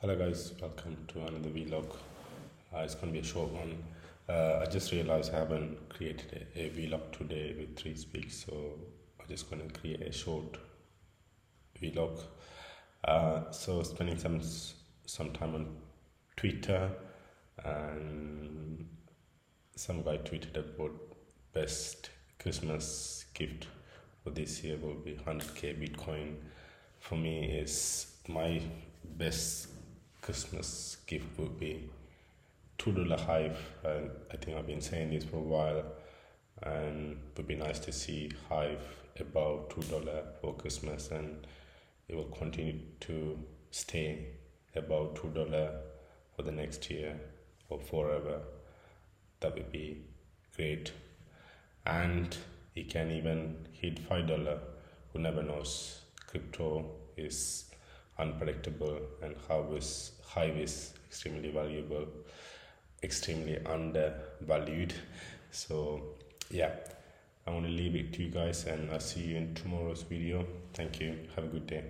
Hello guys, welcome to another vlog. Uh, it's gonna be a short one. Uh, I just realized I haven't created a, a vlog today with three speaks, so I'm just gonna create a short vlog. Uh, so spending some some time on Twitter, and some guy tweeted about best Christmas gift for this year will be 100k Bitcoin. For me, is my best Christmas gift would be two dollar hive. And I think I've been saying this for a while, and it would be nice to see hive about two dollar for Christmas, and it will continue to stay about two dollar for the next year or forever. That would be great, and it can even hit five dollar. Who never knows? Crypto is unpredictable and hive is extremely valuable extremely undervalued. So yeah i want to leave it to you guys and i'll see you in tomorrow's video. Thank you. Have a good day